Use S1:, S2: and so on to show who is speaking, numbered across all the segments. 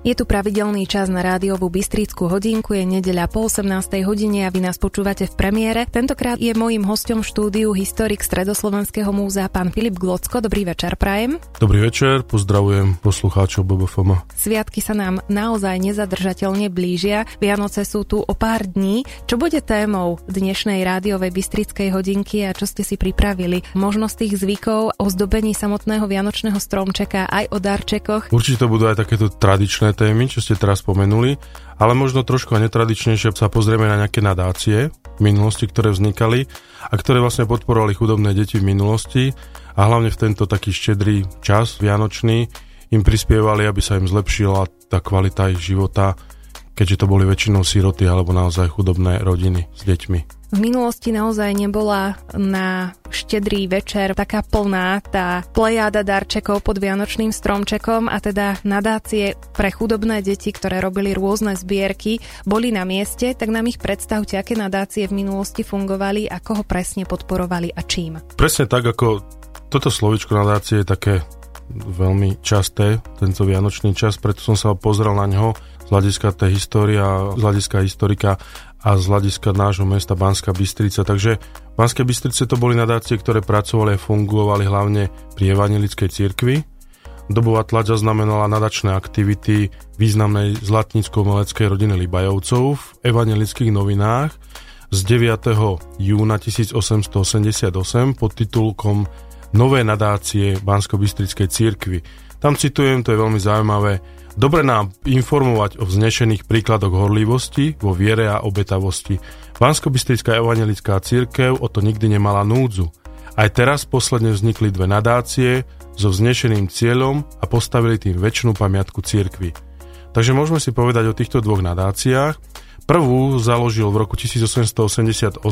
S1: Je tu pravidelný čas na rádiovú Bystrickú hodinku, je nedeľa po 18. hodine a vy nás počúvate v premiére. Tentokrát je mojím hostom v štúdiu historik Stredoslovenského múzea pán Filip Glocko. Dobrý večer, prajem.
S2: Dobrý večer, pozdravujem poslucháčov BBFM.
S1: Sviatky sa nám naozaj nezadržateľne blížia. Vianoce sú tu o pár dní. Čo bude témou dnešnej rádiovej Bystrickej hodinky a čo ste si pripravili? Možnosť tých zvykov o zdobení samotného vianočného stromčeka aj o darčekoch?
S2: Určite budú aj takéto tradičné témy, čo ste teraz spomenuli, ale možno trošku netradičnejšie sa pozrieme na nejaké nadácie v minulosti, ktoré vznikali a ktoré vlastne podporovali chudobné deti v minulosti a hlavne v tento taký štedrý čas vianočný im prispievali, aby sa im zlepšila tá kvalita ich života, keďže to boli väčšinou síroty alebo naozaj chudobné rodiny s deťmi.
S1: V minulosti naozaj nebola na štedrý večer taká plná tá plejáda darčekov pod Vianočným stromčekom a teda nadácie pre chudobné deti, ktoré robili rôzne zbierky, boli na mieste, tak nám ich predstavte, aké nadácie v minulosti fungovali, ako ho presne podporovali a čím.
S2: Presne tak, ako toto slovičko nadácie je také veľmi časté, tento vianočný čas, preto som sa pozrel na ňo z hľadiska tej histórie a z hľadiska historika a z hľadiska nášho mesta Banská Bystrica. Takže Banské Bystrice to boli nadácie, ktoré pracovali a fungovali hlavne pri evangelickej cirkvi. Dobová tlač zaznamenala nadačné aktivity významnej zlatnícko-meleckej rodiny Libajovcov v evangelických novinách z 9. júna 1888 pod titulkom Nové nadácie Bansko-Bystrickej cirkvi. Tam citujem, to je veľmi zaujímavé, Dobre nám informovať o vznešených príkladoch horlivosti, vo viere a obetavosti. Bansko-Bystrická evangelická církev o to nikdy nemala núdzu. Aj teraz posledne vznikli dve nadácie so vznešeným cieľom a postavili tým väčšinu pamiatku církvy. Takže môžeme si povedať o týchto dvoch nadáciách. Prvú založil v roku 1888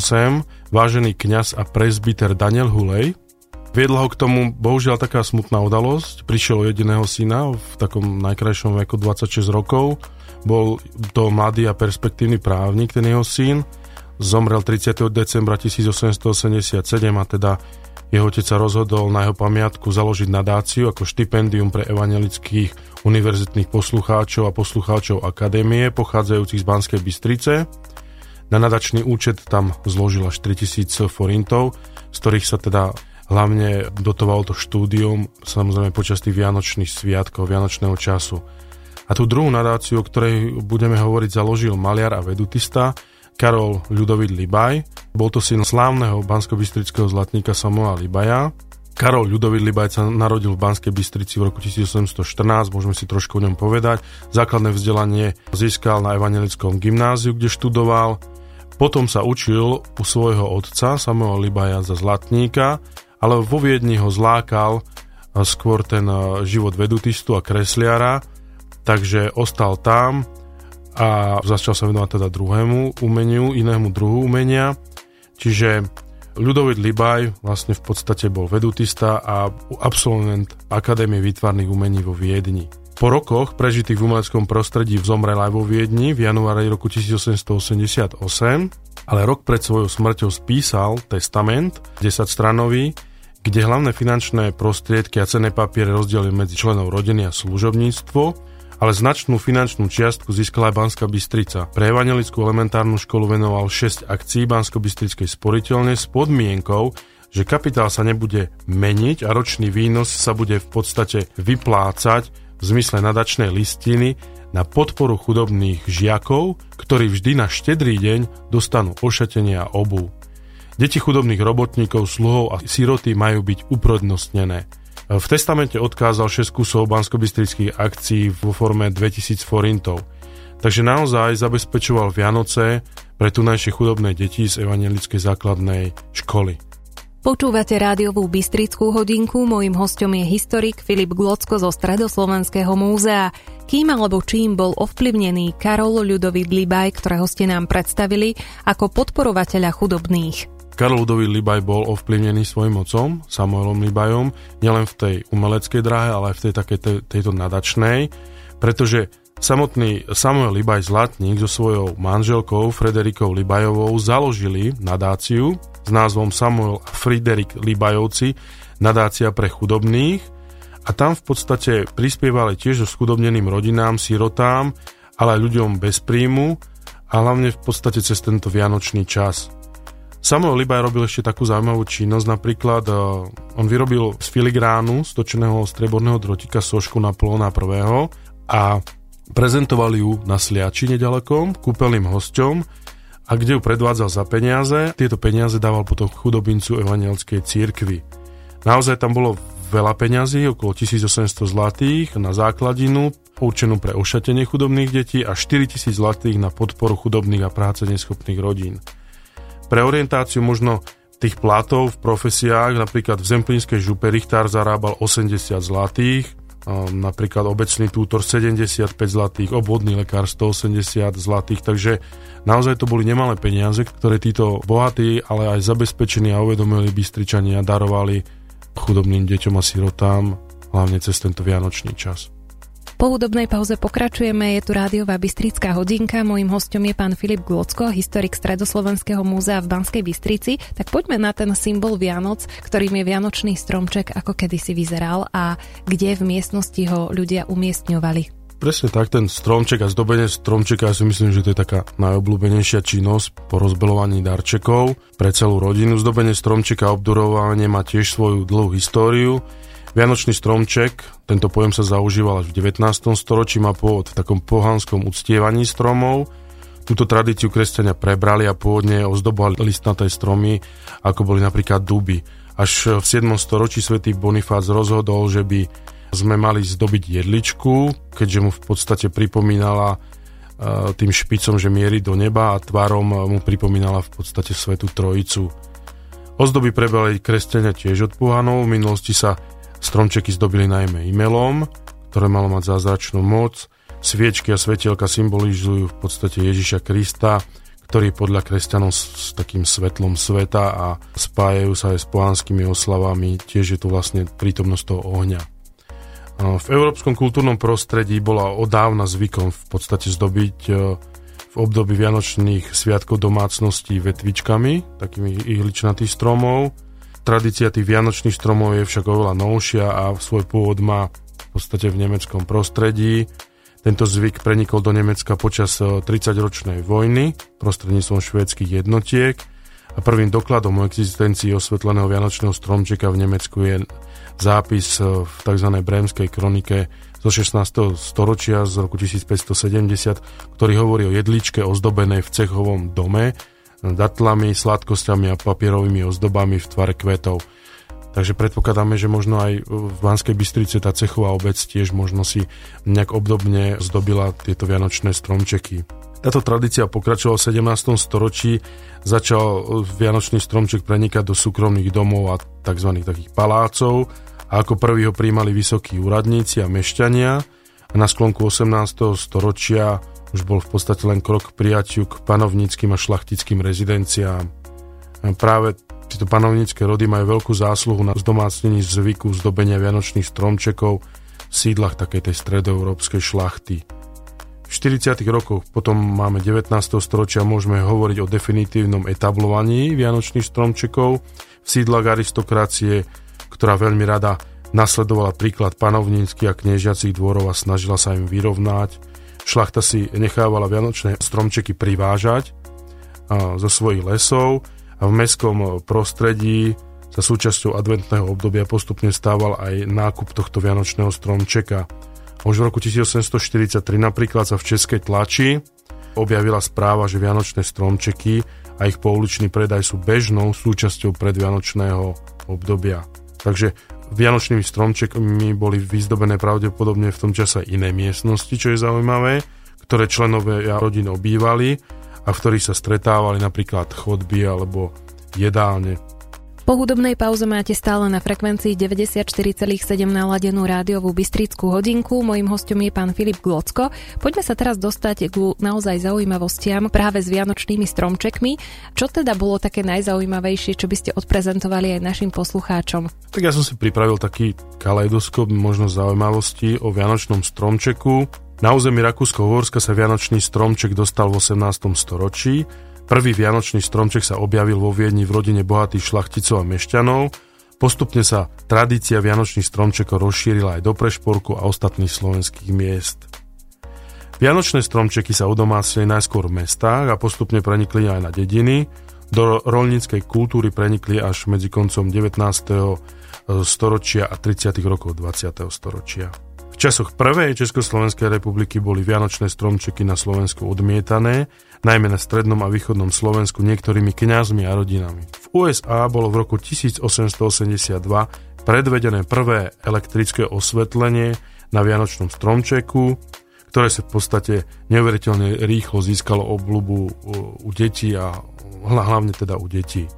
S2: vážený kňaz a prezbiter Daniel Hulej, Viedla ho k tomu bohužiaľ taká smutná udalosť. Prišiel jediného syna v takom najkrajšom veku 26 rokov. Bol to mladý a perspektívny právnik, ten jeho syn. Zomrel 30. decembra 1887 a teda jeho otec sa rozhodol na jeho pamiatku založiť nadáciu ako štipendium pre evangelických univerzitných poslucháčov a poslucháčov akadémie pochádzajúcich z Banskej Bystrice. Na nadačný účet tam zložil až 3000 forintov, z ktorých sa teda Hlavne dotovalo to štúdium, samozrejme počas tých vianočných sviatkov, vianočného času. A tú druhú nadáciu, o ktorej budeme hovoriť, založil maliar a vedutista Karol Ľudovit Libaj. Bol to syn slávneho bansko-bystrického zlatníka Samuela Libaja. Karol Ľudovit Libaj sa narodil v Banskej Bystrici v roku 1814, môžeme si trošku o ňom povedať. Základné vzdelanie získal na evangelickom gymnáziu, kde študoval. Potom sa učil u svojho otca Samuela Libaja za zlatníka ale vo Viedni ho zlákal skôr ten život vedutistu a kresliara, takže ostal tam a začal sa venovať teda druhému umeniu, inému druhu umenia. Čiže Ľudovit Libaj vlastne v podstate bol vedutista a absolvent Akadémie výtvarných umení vo Viedni. Po rokoch prežitých v umeleckom prostredí vzomrel aj vo Viedni v januári roku 1888, ale rok pred svojou smrťou spísal testament 10 stranový, kde hlavné finančné prostriedky a cenné papiere rozdelili medzi členov rodiny a služobníctvo, ale značnú finančnú čiastku získala aj Banská Bystrica. Pre evangelickú elementárnu školu venoval 6 akcií Bansko-Bystrickej sporiteľne s podmienkou, že kapitál sa nebude meniť a ročný výnos sa bude v podstate vyplácať v zmysle nadačnej listiny na podporu chudobných žiakov, ktorí vždy na štedrý deň dostanú ošatenie a obu. Deti chudobných robotníkov, sluhov a siroty majú byť uprodnostnené. V testamente odkázal 6 kusov bansko akcií vo forme 2000 forintov. Takže naozaj zabezpečoval Vianoce pre tunajšie chudobné deti z evangelickej základnej školy.
S1: Počúvate rádiovú Bystrickú hodinku, mojim hostom je historik Filip Glocko zo Stredoslovenského múzea. Kým alebo čím bol ovplyvnený Karol Ľudový Libaj, ktorého ste nám predstavili, ako podporovateľa chudobných?
S2: Karol Ludový Libaj bol ovplyvnený svojim otcom, Samuelom Libajom, nielen v tej umeleckej dráhe, ale aj v tej takej tej, tejto nadačnej, pretože samotný Samuel Libaj Zlatník so svojou manželkou Frederikou Libajovou založili nadáciu s názvom Samuel a Friderik Libajovci, nadácia pre chudobných a tam v podstate prispievali tiež so skudobneným rodinám, sirotám, ale aj ľuďom bez príjmu a hlavne v podstate cez tento vianočný čas. Samuel Libaj robil ešte takú zaujímavú činnosť, napríklad uh, on vyrobil z filigránu stočeného streborného drotika sošku na plona prvého a prezentovali ju na Sliači nedalekom kúpeľným hosťom a kde ju predvádzal za peniaze. Tieto peniaze dával potom chudobincu evanielskej církvy. Naozaj tam bolo veľa peňazí, okolo 1800 zlatých na základinu, určenú pre ošatenie chudobných detí a 4000 zlatých na podporu chudobných a práce neschopných rodín. Pre orientáciu možno tých platov v profesiách, napríklad v Zemplínskej župe Richtár zarábal 80 zlatých, napríklad obecný tútor 75 zlatých, obvodný lekár 180 zlatých, takže naozaj to boli nemalé peniaze, ktoré títo bohatí, ale aj zabezpečení a uvedomili Bystričania darovali chudobným deťom a sirotám, hlavne cez tento vianočný čas.
S1: Po hudobnej pauze pokračujeme, je tu rádiová Bystrická hodinka, mojím hostom je pán Filip Glocko, historik Stredoslovenského múzea v Banskej Bystrici, tak poďme na ten symbol Vianoc, ktorým je Vianočný stromček, ako kedysi vyzeral a kde v miestnosti ho ľudia umiestňovali.
S2: Presne tak, ten stromček a zdobenie stromčeka, ja si myslím, že to je taká najobľúbenejšia činnosť po rozbelovaní darčekov pre celú rodinu. Zdobenie stromčeka a obdurovanie má tiež svoju dlhú históriu. Vianočný stromček, tento pojem sa zaužíval až v 19. storočí, má pôvod v takom pohanskom uctievaní stromov. Túto tradíciu kresťania prebrali a pôvodne ozdobovali listnaté stromy, ako boli napríklad duby. Až v 7. storočí svätý Bonifác rozhodol, že by sme mali zdobiť jedličku, keďže mu v podstate pripomínala e, tým špicom, že mierí do neba a tvárom mu pripomínala v podstate Svetu Trojicu. Ozdoby prebali kresťania tiež od pohanov, v minulosti sa Stromčeky zdobili najmä imelom, ktoré malo mať zázračnú moc. Sviečky a svetielka symbolizujú v podstate Ježiša Krista, ktorý podľa kresťanov s, takým svetlom sveta a spájajú sa aj s pohanskými oslavami. Tiež je tu vlastne prítomnosť toho ohňa. V európskom kultúrnom prostredí bola odávna zvykom v podstate zdobiť e, v období vianočných sviatkov domácností vetvičkami, takými ihličnatých stromov, Tradícia tých vianočných stromov je však oveľa novšia a svoj pôvod má v podstate v nemeckom prostredí. Tento zvyk prenikol do Nemecka počas 30-ročnej eh, vojny prostredníctvom švédskych jednotiek a prvým dokladom o existencii osvetleného vianočného stromčeka v Nemecku je zápis eh, v tzv. Brémskej kronike zo 16. storočia z roku 1570, ktorý hovorí o jedličke ozdobenej v cechovom dome, datlami, sladkosťami a papierovými ozdobami v tvare kvetov. Takže predpokladáme, že možno aj v Banskej Bystrice tá cechová obec tiež možno si nejak obdobne zdobila tieto vianočné stromčeky. Táto tradícia pokračovala v 17. storočí, začal vianočný stromček prenikať do súkromných domov a tzv. takých palácov a ako prvý ho príjmali vysokí úradníci a mešťania a na sklonku 18. storočia už bol v podstate len krok k prijatiu k panovníckým a šlachtickým rezidenciám. Práve tieto panovnícke rody majú veľkú zásluhu na zdomácnení zvyku zdobenia vianočných stromčekov v sídlach takej tej stredoeurópskej šlachty. V 40. rokoch potom máme 19. storočia môžeme hovoriť o definitívnom etablovaní vianočných stromčekov v sídlach aristokracie, ktorá veľmi rada nasledovala príklad panovníckých a kniežiacich dvorov a snažila sa im vyrovnať Šlachta si nechávala vianočné stromčeky privážať zo svojich lesov a v mestskom prostredí sa súčasťou adventného obdobia postupne stával aj nákup tohto vianočného stromčeka. Už v roku 1843 napríklad sa v českej tlači objavila správa, že vianočné stromčeky a ich pouličný predaj sú bežnou súčasťou predvianočného obdobia. Takže Vianočnými stromčekmi boli vyzdobené pravdepodobne v tom čase iné miestnosti, čo je zaujímavé, ktoré členovia rodín obývali a v ktorých sa stretávali napríklad chodby alebo jedálne.
S1: Po hudobnej pauze máte stále na frekvencii 94,7 naladenú rádiovú Bystrickú hodinku. Mojím hostom je pán Filip Glocko. Poďme sa teraz dostať k naozaj zaujímavostiam práve s vianočnými stromčekmi. Čo teda bolo také najzaujímavejšie, čo by ste odprezentovali aj našim poslucháčom?
S2: Tak ja som si pripravil taký kaleidoskop možno zaujímavosti o vianočnom stromčeku. Na území Rakúsko-Uhorska sa vianočný stromček dostal v 18. storočí Prvý vianočný stromček sa objavil vo Viedni v rodine bohatých šlachticov a mešťanov. Postupne sa tradícia vianočných stromčekov rozšírila aj do Prešporku a ostatných slovenských miest. Vianočné stromčeky sa udomácnili najskôr v mestách a postupne prenikli aj na dediny. Do rolníckej kultúry prenikli až medzi koncom 19. storočia a 30. rokov 20. storočia. V časoch prvej Československej republiky boli vianočné stromčeky na Slovensku odmietané, najmä na strednom a východnom Slovensku niektorými kňazmi a rodinami. V USA bolo v roku 1882 predvedené prvé elektrické osvetlenie na vianočnom stromčeku, ktoré sa v podstate neuveriteľne rýchlo získalo obľubu u detí a hlavne teda u detí.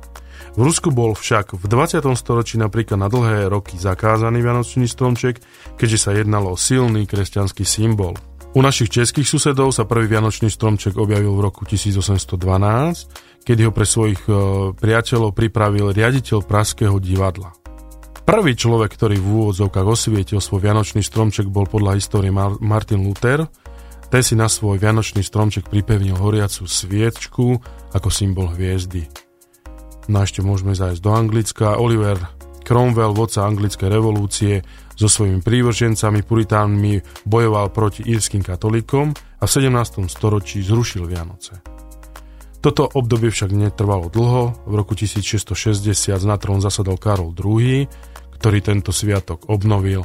S2: V Rusku bol však v 20. storočí napríklad na dlhé roky zakázaný vianočný stromček, keďže sa jednalo o silný kresťanský symbol. U našich českých susedov sa prvý vianočný stromček objavil v roku 1812, kedy ho pre svojich e, priateľov pripravil riaditeľ Pražského divadla. Prvý človek, ktorý v úvodzovkách osvietil svoj vianočný stromček, bol podľa histórie Mar- Martin Luther. Ten si na svoj vianočný stromček pripevnil horiacu sviečku ako symbol hviezdy. No a ešte môžeme zájsť do Anglicka. Oliver Cromwell, vodca anglickej revolúcie, so svojimi prívržencami puritánmi bojoval proti írským katolíkom a v 17. storočí zrušil Vianoce. Toto obdobie však netrvalo dlho. V roku 1660 na trón zasadol Karol II ktorý tento sviatok obnovil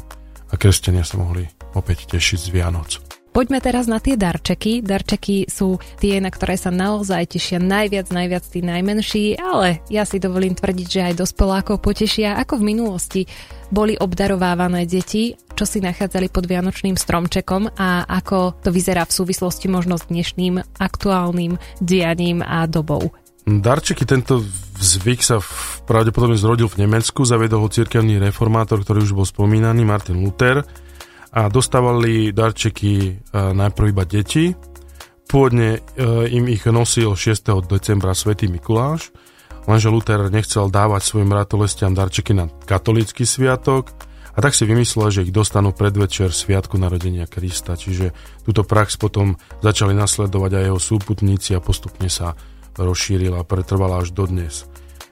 S2: a kresťania sa mohli opäť tešiť z Vianoc.
S1: Poďme teraz na tie darčeky. Darčeky sú tie, na ktoré sa naozaj tešia najviac, najviac tí najmenší, ale ja si dovolím tvrdiť, že aj dospelákov potešia, ako v minulosti boli obdarovávané deti, čo si nachádzali pod Vianočným stromčekom a ako to vyzerá v súvislosti možno s dnešným aktuálnym dianím a dobou.
S2: Darčeky, tento zvyk sa v, pravdepodobne zrodil v Nemecku, zaviedol ho cirkevný reformátor, ktorý už bol spomínaný, Martin Luther a dostávali darčeky e, najprv iba deti. Pôvodne e, im ich nosil 6. decembra svätý Mikuláš, lenže Luther nechcel dávať svojim ratolestiam darčeky na katolícky sviatok a tak si vymyslel, že ich dostanú predvečer sviatku narodenia Krista. Čiže túto prax potom začali nasledovať aj jeho súputníci a postupne sa rozšírila a pretrvala až dodnes.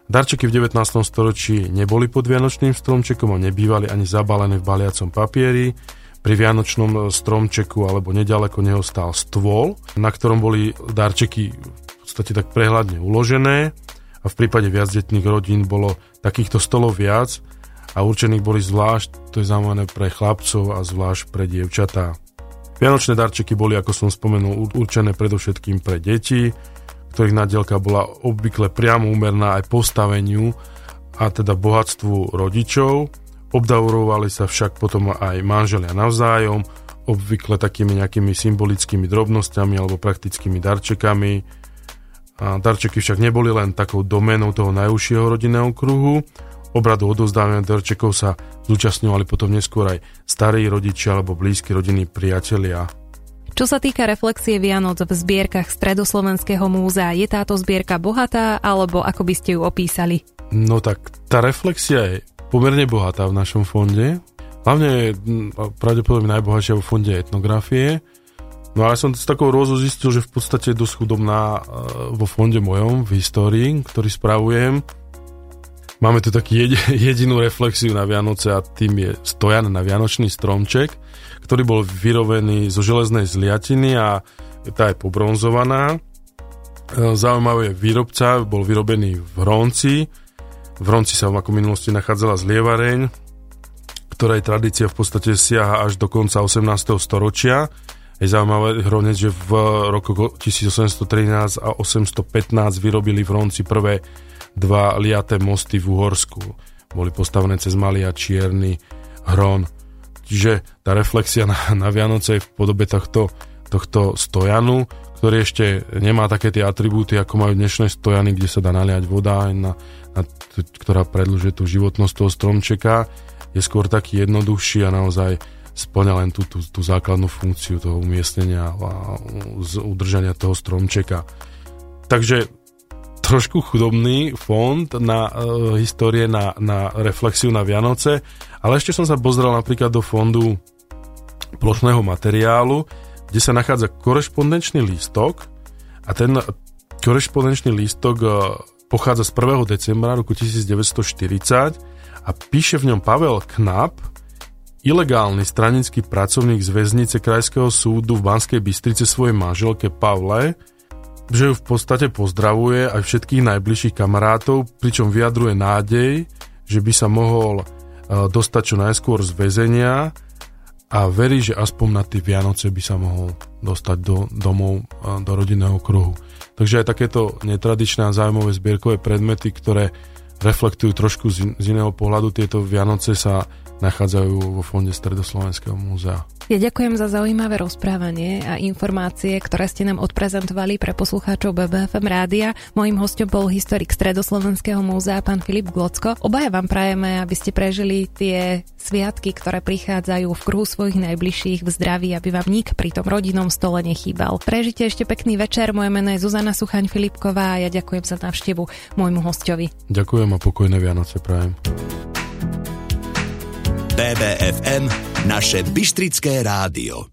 S2: Darčeky v 19. storočí neboli pod vianočným stromčekom a nebývali ani zabalené v baliacom papieri. Pri vianočnom stromčeku alebo nedaleko neho stál stôl, na ktorom boli darčeky v podstate tak prehľadne uložené a v prípade viacdetných rodín bolo takýchto stolov viac a určených boli zvlášť, to je zaujímavé pre chlapcov a zvlášť pre dievčatá. Vianočné darčeky boli, ako som spomenul, určené predovšetkým pre deti, ktorých nadielka bola obvykle priamo úmerná aj postaveniu a teda bohatstvu rodičov. Obdavorovali sa však potom aj manželia navzájom, obvykle takými nejakými symbolickými drobnosťami alebo praktickými darčekami. A darčeky však neboli len takou domenou toho najúžšieho rodinného kruhu. Obradu odozdávania darčekov sa zúčastňovali potom neskôr aj starí rodičia alebo blízki rodiny priatelia.
S1: Čo sa týka reflexie Vianoc v zbierkach Stredoslovenského múzea, je táto zbierka bohatá, alebo ako by ste ju opísali?
S2: No tak tá reflexia je pomerne bohatá v našom fonde. Hlavne je pravdepodobne najbohatšia vo fonde etnografie. No ale som s takou rôzou zistil, že v podstate je dosť chudobná e, vo fonde mojom, v histórii, ktorý spravujem. Máme tu taký jedinú reflexiu na Vianoce a tým je stojan na Vianočný stromček ktorý bol vyrobený zo železnej zliatiny a tá je pobronzovaná. E, zaujímavý výrobca, bol vyrobený v Hronci. V Hronci sa ako minulosti nachádzala zlievareň, ktorej tradícia v podstate siaha až do konca 18. storočia. Je zaujímavé hronec, že v roku 1813 a 815 vyrobili v Hronci prvé dva liaté mosty v Uhorsku. Boli postavené cez malý a čierny hron. Čiže tá reflexia na, na Vianoce je v podobe tohto, tohto stojanu, ktorý ešte nemá také tie atribúty, ako majú dnešné stojany, kde sa dá naliať voda, na, na, ktorá predlžuje tú životnosť toho stromčeka. Je skôr taký jednoduchší a naozaj splňa len tú, tú, tú základnú funkciu toho umiestnenia a udržania toho stromčeka. Takže trošku chudobný fond na uh, histórie, na, na reflexiu na Vianoce, ale ešte som sa pozrel napríklad do fondu plošného materiálu, kde sa nachádza korešpondenčný lístok a ten korešpondenčný lístok e, pochádza z 1. decembra roku 1940 a píše v ňom Pavel Knap, ilegálny stranický pracovník z väznice Krajského súdu v Banskej Bystrice svojej manželke Pavle, že ju v podstate pozdravuje aj všetkých najbližších kamarátov, pričom vyjadruje nádej, že by sa mohol e, dostať čo najskôr z väzenia a verí, že aspoň na tie Vianoce by sa mohol dostať do domov, do rodinného kruhu. Takže aj takéto netradičné a zaujímavé zbierkové predmety, ktoré reflektujú trošku z, z iného pohľadu tieto Vianoce sa nachádzajú vo fonde Stredoslovenského múzea.
S1: Ja ďakujem za zaujímavé rozprávanie a informácie, ktoré ste nám odprezentovali pre poslucháčov BBFM rádia. Mojím hostom bol historik Stredoslovenského múzea, pán Filip Glocko. Obaja vám prajeme, aby ste prežili tie sviatky, ktoré prichádzajú v kruhu svojich najbližších v zdraví, aby vám nik pri tom rodinnom stole nechýbal. Prežite ešte pekný večer, moje meno je Zuzana Suchaň Filipková a ja ďakujem za návštevu môjmu hostovi.
S2: Ďakujem a pokojné Vianoce prajem.
S3: BBFM, naše Bystrické rádio.